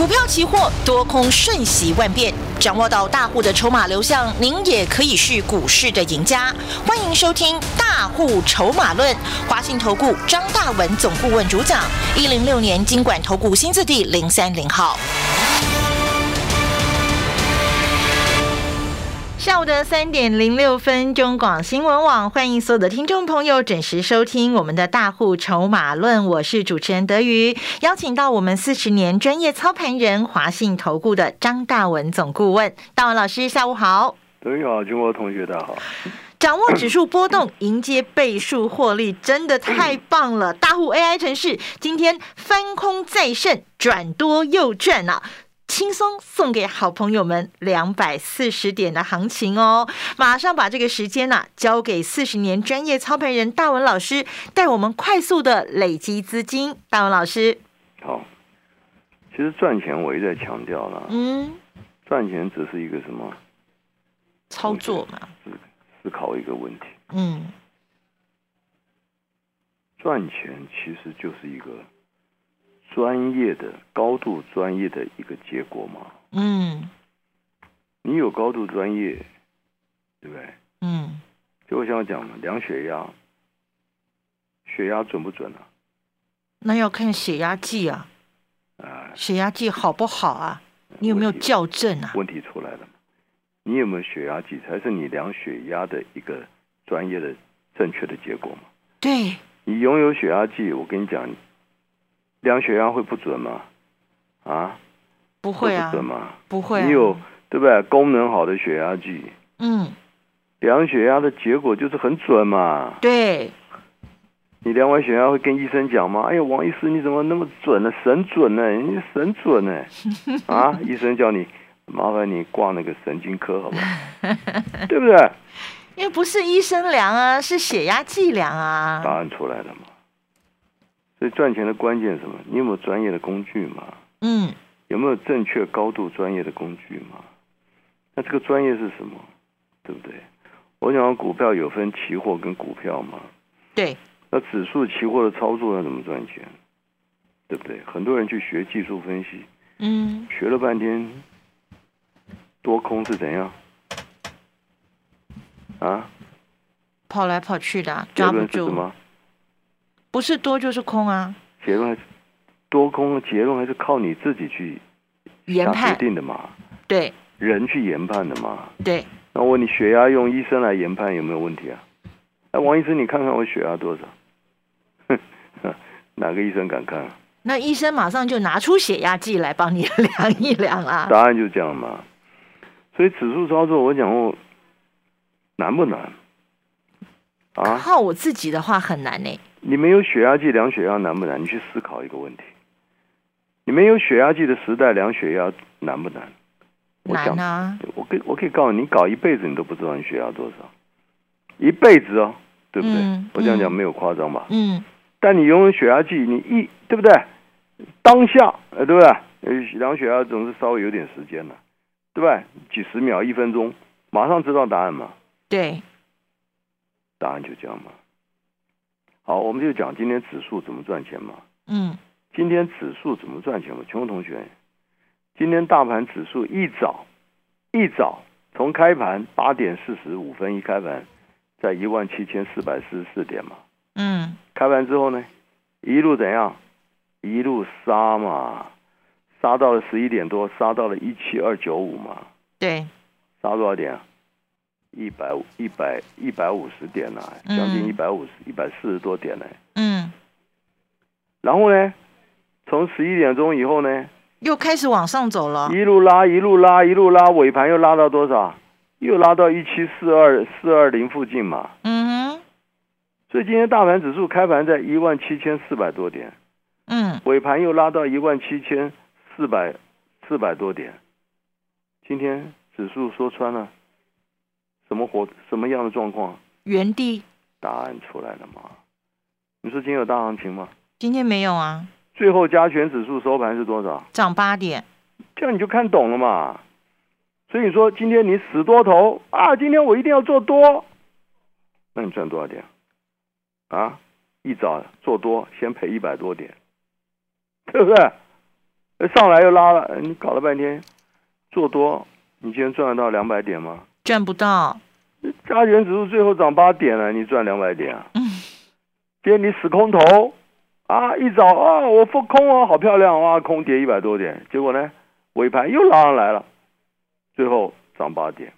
股票期货多空瞬息万变，掌握到大户的筹码流向，您也可以是股市的赢家。欢迎收听《大户筹码论》，华信投顾张大文总顾问主讲，一零六年经管投顾新字第零三零号。下午的三点零六分，中广新闻网欢迎所有的听众朋友准时收听我们的大户筹码论。我是主持人德瑜，邀请到我们四十年专业操盘人华信投顾的张大文总顾问，大文老师，下午好。德瑜好，中国同学大家好。掌握指数波动，迎接倍数获利，真的太棒了！大户 AI 城市今天翻空再胜，转多又赚啊！轻松送给好朋友们两百四十点的行情哦！马上把这个时间呢交给四十年专业操盘人大文老师，带我们快速的累积资金。大文老师，好，其实赚钱我一再强调了，嗯，赚钱只是一个什么操作嘛？思思考一个问题，嗯，赚钱其实就是一个。专业的、高度专业的一个结果吗？嗯，你有高度专业，对不对？嗯，就我想讲嘛，量血压，血压准不准啊？那要看血压计啊，啊，血压计好不好啊？你有没有校正啊？问题出来了？你有没有血压计才是你量血压的一个专业的、正确的结果嘛？对，你拥有血压计，我跟你讲。量血压会不准吗？啊，不会啊，准吗？不会。你有对不对？功能好的血压计，嗯，量血压的结果就是很准嘛。对。你量完血压会跟医生讲吗？哎呀，王医师你怎么那么准呢？神准呢？你神准呢？啊，医生叫你麻烦你挂那个神经科，好不好？对不对？因为不是医生量啊，是血压计量啊。答案出来了嘛？所以赚钱的关键是什么？你有没有专业的工具嘛？嗯，有没有正确高度专业的工具嘛？那这个专业是什么？对不对？我讲股票有分期货跟股票嘛？对。那指数期货的操作要怎么赚钱？对不对？很多人去学技术分析，嗯，学了半天，多空是怎样？啊？跑来跑去的，抓不住。不是多就是空啊！结论还是多空的结论还是靠你自己去研判定的嘛？对，人去研判的嘛？对。那我问你，血压用医生来研判有没有问题啊？哎，王医生，你看看我血压多少？哪个医生敢看？那医生马上就拿出血压计来帮你量一量啊！答案就这样嘛。所以指数操作，我讲过难不难？啊，靠我自己的话很难呢。你没有血压计量血压难不难？你去思考一个问题：你没有血压计的时代量血压难不难？难啊！我可我可以告诉你，你搞一辈子你都不知道你血压多少，一辈子哦，对不对？我这样讲没有夸张吧？嗯。但你拥有血压计，你一对不对？当下，呃，对不对？量血压总是稍微有点时间的，对吧？几十秒、一分钟，马上知道答案嘛？对。答案就这样嘛。好，我们就讲今天指数怎么赚钱嘛。嗯，今天指数怎么赚钱嘛？全国同学，今天大盘指数一早一早从开盘八点四十五分一开盘，在一万七千四百四十四点嘛。嗯，开盘之后呢，一路怎样？一路杀嘛，杀到了十一点多，杀到了一七二九五嘛。对，杀多少点啊？一百五一百一百五十点呢，将近一百五十一百四十多点呢。嗯。然后呢，从十一点钟以后呢，又开始往上走了。一路拉，一路拉，一路拉，尾盘又拉到多少？又拉到一七四二四二零附近嘛。嗯哼。所以今天大盘指数开盘在一万七千四百多点。嗯。尾盘又拉到一万七千四百四百多点。今天指数说穿了。什么活什么样的状况？原地。答案出来了吗？你说今天有大行情吗？今天没有啊。最后加权指数收盘是多少？涨八点。这样你就看懂了嘛。所以你说今天你死多头啊？今天我一定要做多，那你赚多少点？啊？一早做多先赔一百多点，对不对？上来又拉了，你搞了半天做多，你今天赚得到两百点吗？赚不到。加权指数最后涨八点了，你赚两百点啊？嗯。今天你死空头啊，一早啊，我放空啊，好漂亮啊，空跌一百多点，结果呢，尾盘又拉上来了，最后涨八点。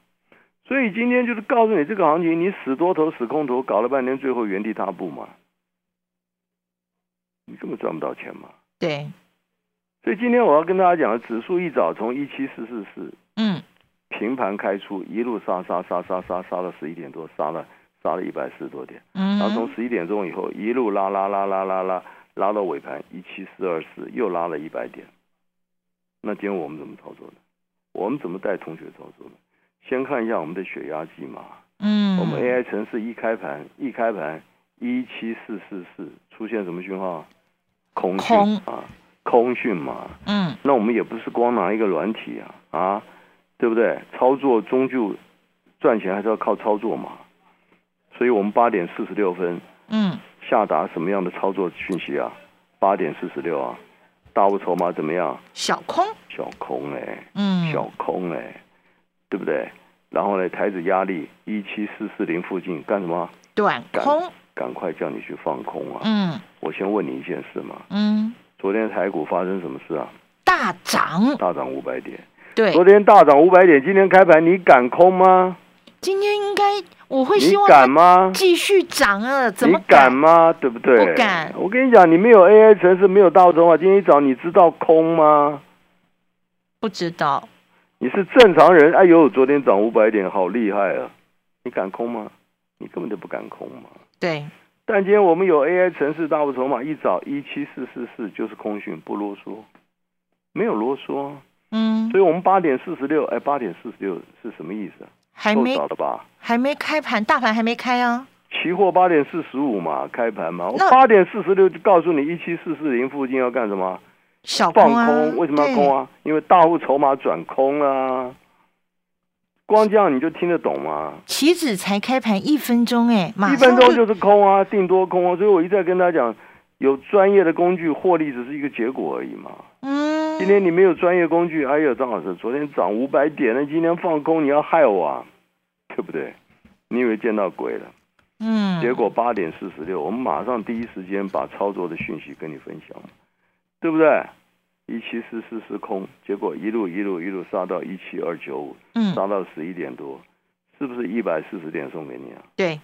所以今天就是告诉你，这个行情你死多头死空头，搞了半天，最后原地踏步嘛，你根本赚不到钱嘛。对。所以今天我要跟大家讲，指数一早从一七四四四，嗯，平盘开出，一路杀杀杀杀杀杀到十一点多，杀了杀了一百四十多点，嗯，然后从十一点钟以后一路拉拉拉拉拉拉拉到尾盘一七四二四，又拉了一百点。那今天我们怎么操作的？我们怎么带同学操作的？先看一下我们的血压计嘛，嗯，我们 AI 城市一开盘一开盘一七四四四出现什么讯号？空讯啊。空讯嘛，嗯，那我们也不是光拿一个软体啊，啊，对不对？操作终究赚钱还是要靠操作嘛，所以我们八点四十六分，嗯，下达什么样的操作讯息啊？八点四十六啊，大物筹码怎么样？小空，小空哎，嗯，小空哎，对不对？然后呢，台子压力一七四四零附近干什么？短空，赶快叫你去放空啊！嗯，我先问你一件事嘛，嗯。昨天台股发生什么事啊？大涨，大涨五百点。对，昨天大涨五百点，今天开盘你敢空吗？今天应该我会希望敢吗？继续涨啊？怎么敢吗？对不对？不敢。我跟你讲，你没有 AI 城市，没有大中啊。今天一早你知道空吗？不知道。你是正常人，哎呦，昨天涨五百点，好厉害啊！你敢空吗？你根本就不敢空嘛。对。但今天我们有 AI 城市大部筹码，一早一七四四四就是空讯，不啰嗦，没有啰嗦，嗯，所以我们八点四十六，哎，八点四十六是什么意思？还没早的吧？还没开盘，大盘还没开啊。期货八点四十五嘛，开盘嘛，我八点四十六就告诉你一七四四零附近要干什么？小放空，为什么要空啊？因为大户筹码转空了。光这样你就听得懂吗？棋子才开盘一分钟，哎，一分钟就是空啊，定多空啊，所以我一再跟他讲，有专业的工具获利只是一个结果而已嘛。嗯，今天你没有专业工具，哎呦，张老师，昨天涨五百点了，今天放空，你要害我啊，对不对？你以为见到鬼了？嗯，结果八点四十六，我们马上第一时间把操作的讯息跟你分享，对不对？一七四四是空，结果一路一路一路杀到一七二九五，嗯，杀到十一点多，是不是一百四十点送给你啊？对，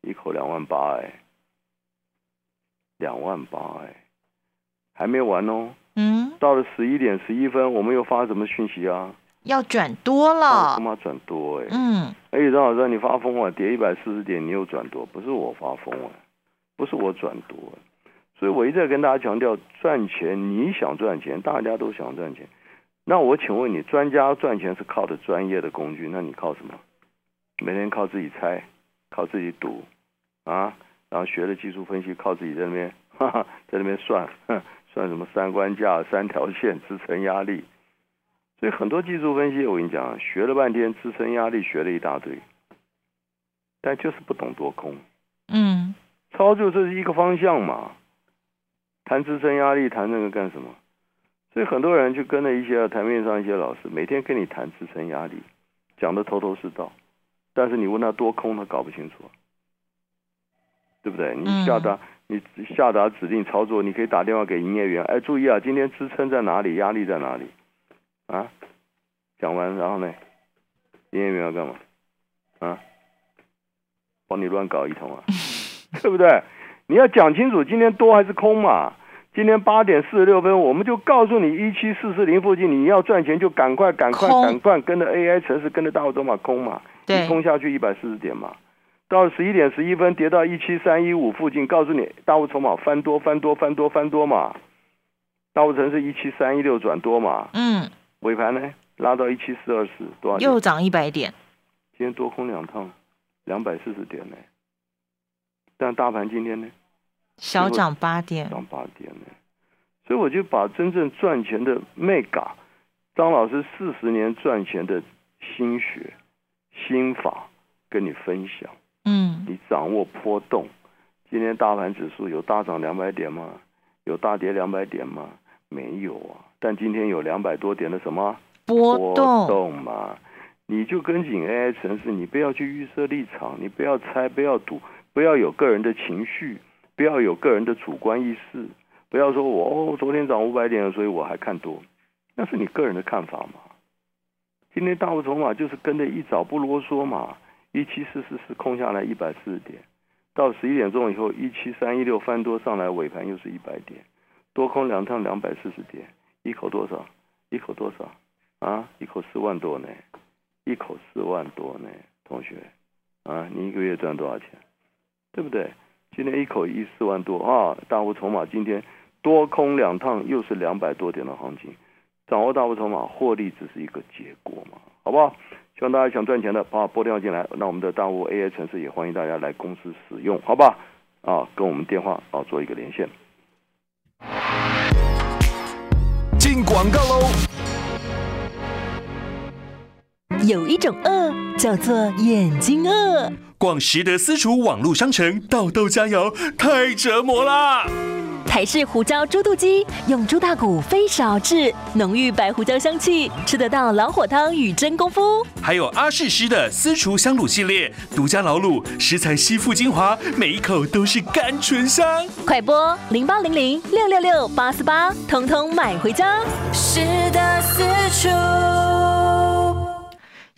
一口两万八哎，两万八哎，还没完哦，嗯，到了十一点十一分，我们又发什么讯息啊？要转多了，他妈转多哎，嗯，哎，张老师你发疯啊？跌一百四十点你又转多，不是我发疯啊，不是我转多。所以我一再跟大家强调，赚钱你想赚钱，大家都想赚钱。那我请问你，专家赚钱是靠的专业的工具，那你靠什么？每天靠自己猜，靠自己赌啊，然后学的技术分析，靠自己在那边哈哈，在那边算，算什么三关架、三条线、支撑压力。所以很多技术分析，我跟你讲，学了半天，支撑压力学了一大堆，但就是不懂多空。嗯，操作这是一个方向嘛。谈支撑压力，谈那个干什么？所以很多人就跟了一些台面上一些老师，每天跟你谈支撑压力，讲的头头是道。但是你问他多空，他搞不清楚，对不对？你下达你下达指令操作，你可以打电话给营业员，哎，注意啊，今天支撑在哪里，压力在哪里？啊？讲完然后呢，营业员要干嘛？啊？帮你乱搞一通啊？对不对？你要讲清楚，今天多还是空嘛？今天八点四十六分，我们就告诉你一七四四零附近，你要赚钱就赶快、赶快、赶快跟着 AI 城市，跟着大户筹码空嘛，一空下去一百四十点嘛。到十一点十一分跌到一七三一五附近，告诉你大户筹码翻多、翻多、翻多、翻多嘛。大户城是一七三一六转多嘛。嗯。尾盘呢，拉到一七四二四，多少？又涨一百点。今天多空两趟，两百四十点呢。但大盘今天呢，小涨八点，涨八点呢，所以我就把真正赚钱的 mega 张老师四十年赚钱的心血心法跟你分享。掌握波动，今天大盘指数有大涨两百点吗？有大跌两百点吗？没有啊。但今天有两百多点的什么波动嘛？你就跟紧 AI 城市，你不要去预设立场，你不要猜，不要赌，不要有个人的情绪，不要有个人的主观意识，不要说我哦，昨天涨五百点，所以我还看多，那是你个人的看法嘛。今天大幅筹码就是跟着一早不啰嗦嘛，一七四四四空下来一百四十点，到十一点钟以后一七三一六翻多上来，尾盘又是一百点，多空两趟两百四十点，一口多少？一口多少？啊，一口四万多呢。一口四万多呢，同学，啊，你一个月赚多少钱？对不对？今天一口一四万多啊，大户筹码今天多空两趟又是两百多点的行情，掌握大户筹码获利只是一个结果嘛，好不好？希望大家想赚钱的把拨电话进来，那我们的大物 AI 城市也欢迎大家来公司使用，好吧？啊，跟我们电话啊做一个连线。进广告喽。有一种饿叫做眼睛饿，逛实德私厨网络商城，豆豆佳肴太折磨啦！台式胡椒猪肚鸡，用猪大骨飞勺制，浓郁白胡椒香气，吃得到老火汤与真功夫。还有阿氏师的私厨香卤系列，独家老卤，食材吸附精华，每一口都是甘醇香。快播零八零零六六六八四八，通通买回家。是的私厨。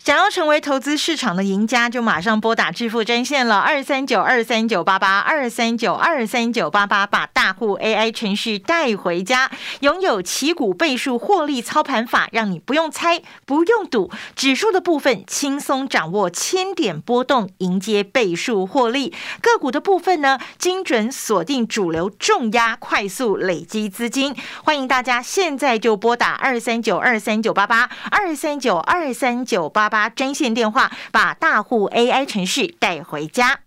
想要成为投资市场的赢家，就马上拨打致富专线了，二三九二三九八八二三九二三九八八，把大户 AI 程序带回家，拥有旗股倍数获利操盘法，让你不用猜，不用赌，指数的部分轻松掌握千点波动，迎接倍数获利；个股的部分呢，精准锁定主流重压，快速累积资金。欢迎大家现在就拨打二三九二三九八八二三九二三九八八。专线电话，把大户 AI 程序带回家。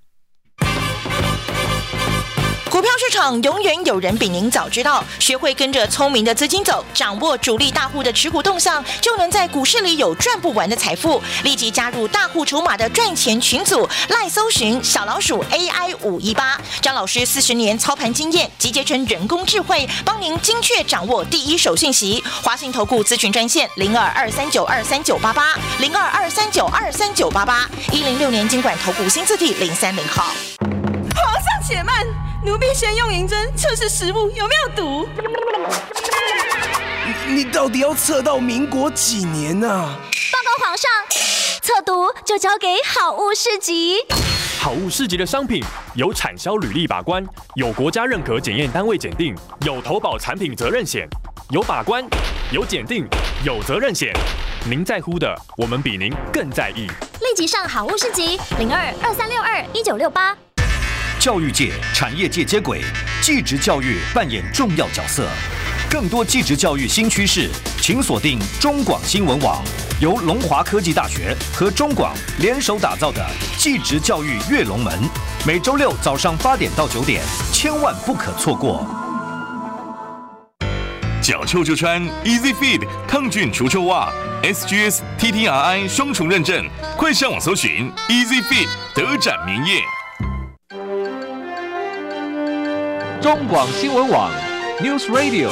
股票市场永远有人比您早知道，学会跟着聪明的资金走，掌握主力大户的持股动向，就能在股市里有赚不完的财富。立即加入大户筹码的赚钱群组，赖搜寻小老鼠 AI 五一八，张老师四十年操盘经验集结成人工智慧，帮您精确掌握第一手信息。华信投顾咨询专线零二二三九二三九八八零二二三九二三九八八一零六年经管投顾新字第零三零号。皇上且慢。奴婢先用银针测试食物有没有毒。你到底要测到民国几年呢？报告皇上，测毒就交给好物市集。好物市集的商品有产销履历把关，有国家认可检验单位检定，有投保产品责任险，有把关，有检定，有责任险。您在乎的，我们比您更在意。立即上好物市集零二二三六二一九六八。教育界、产业界接轨，技职教育扮演重要角色。更多技职教育新趋势，请锁定中广新闻网，由龙华科技大学和中广联手打造的技职教育跃龙门，每周六早上八点到九点，千万不可错过。脚臭就穿 Easy Feed 抗菌除臭袜，SGS TTRI 双重认证，快上网搜寻 Easy Feed 德展名业。中广新闻网，News Radio。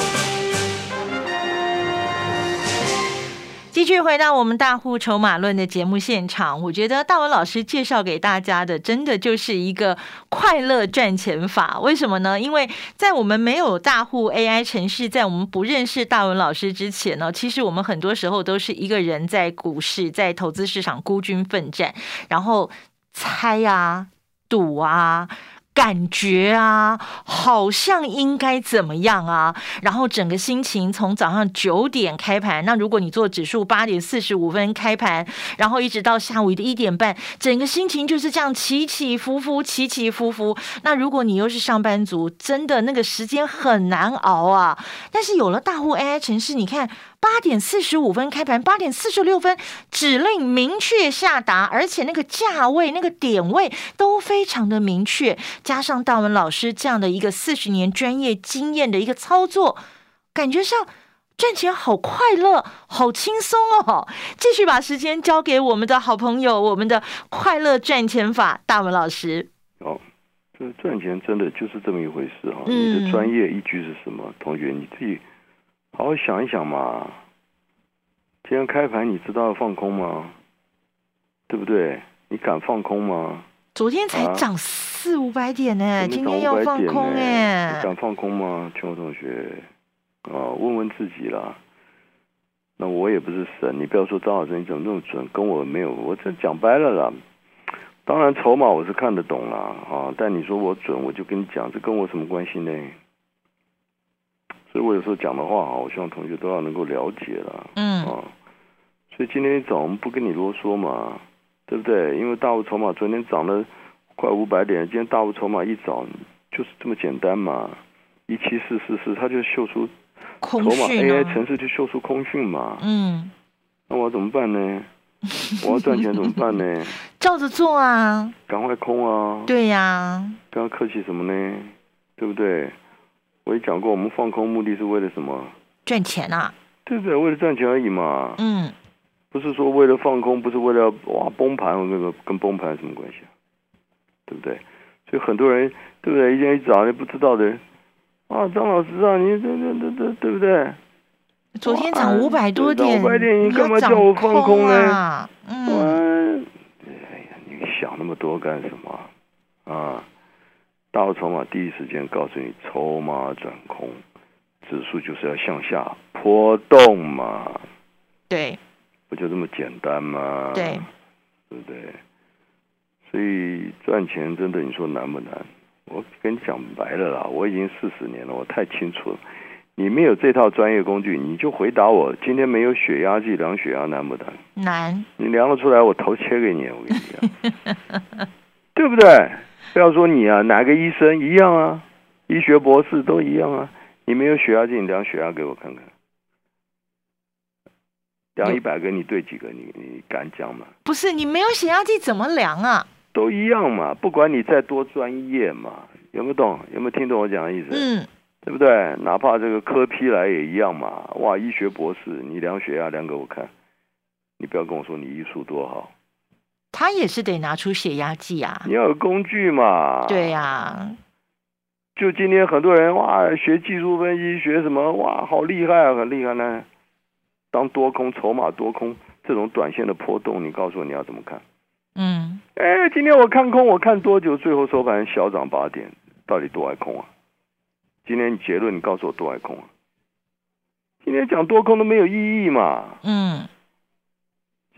继续回到我们大户筹码论的节目现场，我觉得大文老师介绍给大家的，真的就是一个快乐赚钱法。为什么呢？因为在我们没有大户 AI 城市，在我们不认识大文老师之前呢，其实我们很多时候都是一个人在股市、在投资市场孤军奋战，然后猜啊、赌啊。感觉啊，好像应该怎么样啊？然后整个心情从早上九点开盘，那如果你做指数八点四十五分开盘，然后一直到下午的一点半，整个心情就是这样起起伏伏，起起伏伏。那如果你又是上班族，真的那个时间很难熬啊。但是有了大户 AI 城市，你看。八点四十五分开盘，八点四十六分指令明确下达，而且那个价位、那个点位都非常的明确。加上大文老师这样的一个四十年专业经验的一个操作，感觉上赚钱好快乐、好轻松哦。继续把时间交给我们的好朋友，我们的快乐赚钱法大文老师。哦，这赚钱真的就是这么一回事哈。你的专业依据是什么？同学，你自己。好好想一想嘛。今天开盘你知道要放空吗？对不对？你敢放空吗？昨天才涨四五百点呢，今天要放空哎，你敢放空吗？全国同学啊，问问自己啦。那我也不是神，你不要说张老师你怎么那么准，跟我没有，我这讲白了啦。当然筹码我是看得懂啦啊，但你说我准，我就跟你讲，这跟我什么关系呢？所以我有时候讲的话啊，我希望同学都要能够了解了，嗯啊。所以今天一早我们不跟你啰嗦嘛，对不对？因为大户筹码昨天涨了快五百点，今天大户筹码一早就是这么简单嘛，一七四四四，它就秀出筹码 AI 城市就秀出空讯嘛，嗯，那我怎么办呢？我要赚钱怎么办呢？照着做啊！赶快空啊！对呀！不要客气什么呢？对不对？我也讲过，我们放空目的是为了什么？赚钱啊！对不对？为了赚钱而已嘛。嗯。不是说为了放空，不是为了哇崩盘，跟跟崩盘什么关系啊？对不对？所以很多人对不对？一天一早你不知道的啊，张老师啊，你这这这这对不对？昨天涨五百多点，五百点，你干嘛叫我放空呢？嗯，哎呀，你想那么多干什么啊？大筹码第一时间告诉你，筹码转空，指数就是要向下波动嘛。对，不就这么简单吗？对，对不对？所以赚钱真的，你说难不难？我跟你讲白了啦，我已经四十年了，我太清楚了。你没有这套专业工具，你就回答我：今天没有血压计量血压难不难？难。你量得出来，我头切给你，我跟你讲，对不对？不要说你啊，哪个医生一样啊？医学博士都一样啊。你没有血压计，你量血压给我看看，量一百个，你对几个？你你敢讲吗？不是，你没有血压计怎么量啊？都一样嘛，不管你再多专业嘛，有没有懂？有没有听懂我讲的意思？嗯。对不对？哪怕这个科批来也一样嘛！哇，医学博士，你量血压量给我看，你不要跟我说你医术多好。他也是得拿出血压计啊！你要有工具嘛？对呀。就今天很多人哇，学技术分析，学什么哇，好厉害啊，很厉害呢。当多空筹码多空这种短线的波动，你告诉我你要怎么看？嗯。哎，今天我看空，我看多久？最后收盘小涨八点，到底多还空啊？今天结论，你告诉我多还空啊？今天讲多空都没有意义嘛。嗯。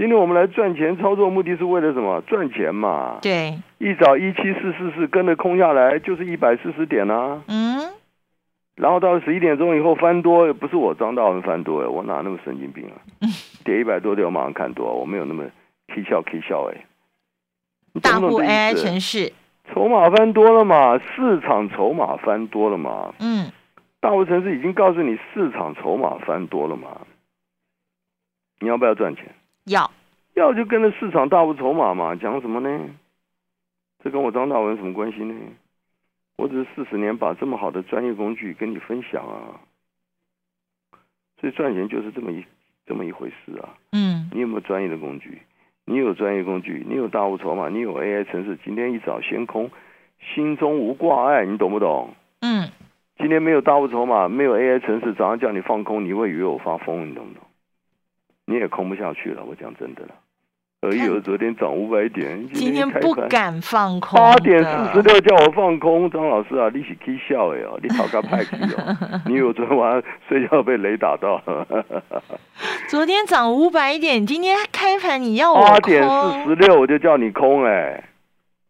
今天我们来赚钱操作，目的是为了什么？赚钱嘛。对。一早一七四四四跟着空下来，就是一百四十点啊。嗯。然后到十一点钟以后翻多，不是我张大文翻多哎，我哪那么神经病啊？跌一百多点我马上看多，我没有那么 K 笑 K 笑哎。大户 AI 城市。筹码翻多了嘛？市场筹码翻多了嘛？嗯，大湖城市已经告诉你市场筹码翻多了嘛？你要不要赚钱？要，要就跟着市场大户筹码嘛。讲什么呢？这跟我张大文什么关系呢？我只是四十年把这么好的专业工具跟你分享啊。所以赚钱就是这么一这么一回事啊。嗯，你有没有专业的工具？你有专业工具，你有大物筹码，你有 AI 城市。今天一早先空，心中无挂碍，你懂不懂？嗯。今天没有大物筹码，没有 AI 城市，早上叫你放空，你会以为我发疯，你懂不懂？你也空不下去了，我讲真的了。而有昨天涨五百点，今天不敢放空。八点四十六叫我放空，张老师啊，你是可以笑哎哦，你好个派气哦，你有昨天晚上睡觉被雷打到。昨天涨五百点，今天开盘你要我八点四十六我就叫你空哎，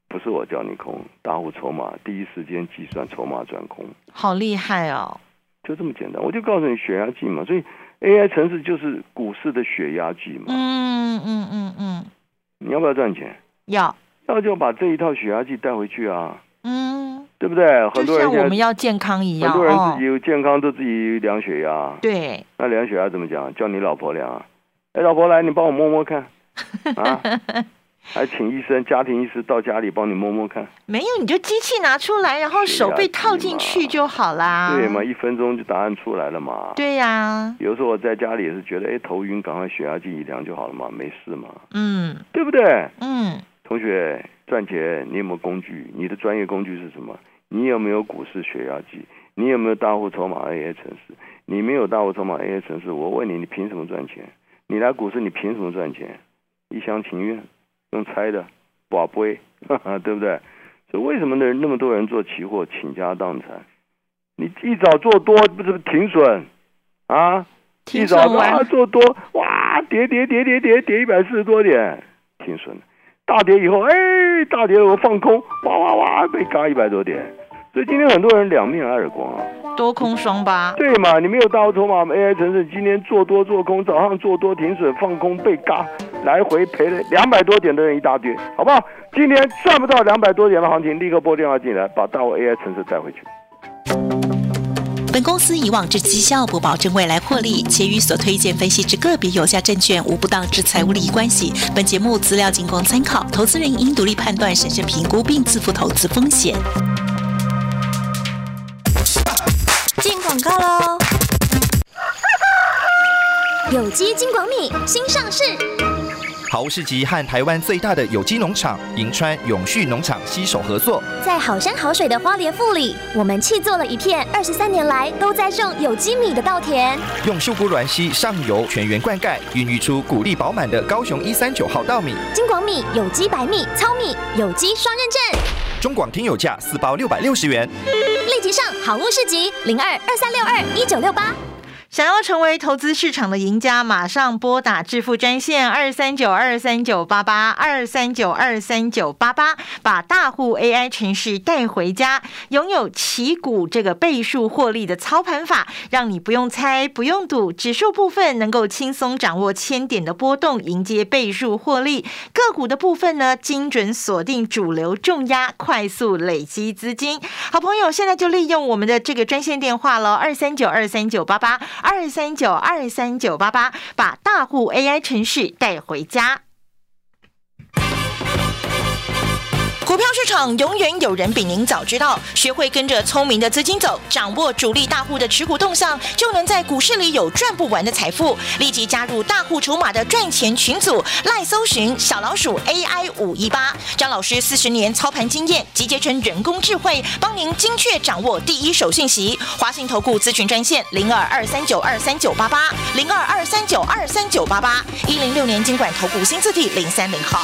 不是我叫你空，大户筹码第一时间计算筹码转空，好厉害哦，就这么简单，我就告诉你血压计嘛，所以。AI 城市就是股市的血压计嘛。嗯嗯嗯嗯。你要不要赚钱？要。要就把这一套血压计带回去啊。嗯。对不对？很多人像我们要健康一样。很多人自己有健康都自己量血压。对。那量血压怎么讲？叫你老婆量啊。哎，老婆来，你帮我摸摸看。啊。还请医生、家庭医师到家里帮你摸摸看。没有，你就机器拿出来，然后手被套进去就好啦。对嘛，一分钟就答案出来了嘛。对呀。有时候我在家里也是觉得，哎，头晕，赶快血压计一量就好了嘛，没事嘛。嗯。对不对？嗯。同学赚钱，你有没有工具？你的专业工具是什么？你有没有股市血压计？你有没有大户筹码 AA 城市？你没有大户筹码 AA 城市，我问你，你凭什么赚钱？你来股市，你凭什么赚钱？一厢情愿，用猜的，宝贝，对不对？所以为什么那？那么多人做期货倾家荡产？你一早做多不是停损啊？一早啊做多，哇，跌跌跌跌跌跌一百四十多点，停损。大跌以后，哎，大跌我放空，哇哇哇，被嘎一百多点。所以今天很多人两面耳光啊，多空双八。对嘛？你没有大筹码，AI 城市今天做多做空，早上做多停损放空被嘎，来回赔了两百多点的人一大堆，好不好？今天赚不到两百多点的行情，立刻拨电话进来，把大我 AI 城市带回去。本公司以往之绩效不保证未来获利，且与所推荐分析之个别有价证券无不当之财务利益关系。本节目资料仅供参考，投资人应独立判断、审慎评估并自负投资风险。进广告喽！有机金广米新上市。好物市集和台湾最大的有机农场银川永续农场携手合作，在好山好水的花莲富里，我们砌做了一片二十三年来都在种有机米的稻田，用秀姑峦溪上游全员灌溉，孕育出谷粒饱满的高雄一三九号稻米。金广米有机白米糙米有机双认证，中广听友价四包六百六十元，立即上好物市集零二二三六二一九六八。想要成为投资市场的赢家，马上拨打致富专线二三九二三九八八二三九二三九八八，把大户 AI 城市带回家，拥有旗股这个倍数获利的操盘法，让你不用猜、不用赌，指数部分能够轻松掌握千点的波动，迎接倍数获利；个股的部分呢，精准锁定主流重压，快速累积资金。好朋友，现在就利用我们的这个专线电话喽，二三九二三九八八。二三九二三九八八，把大户 AI 程序带回家。股票市场永远有人比您早知道，学会跟着聪明的资金走，掌握主力大户的持股动向，就能在股市里有赚不完的财富。立即加入大户筹码的赚钱群组，赖搜寻小老鼠 AI 五一八，张老师四十年操盘经验集结成人工智慧，帮您精确掌握第一手信息。华信投顾咨询专线零二二三九二三九八八零二二三九二三九八八一零六年经管投顾新字体零三零号。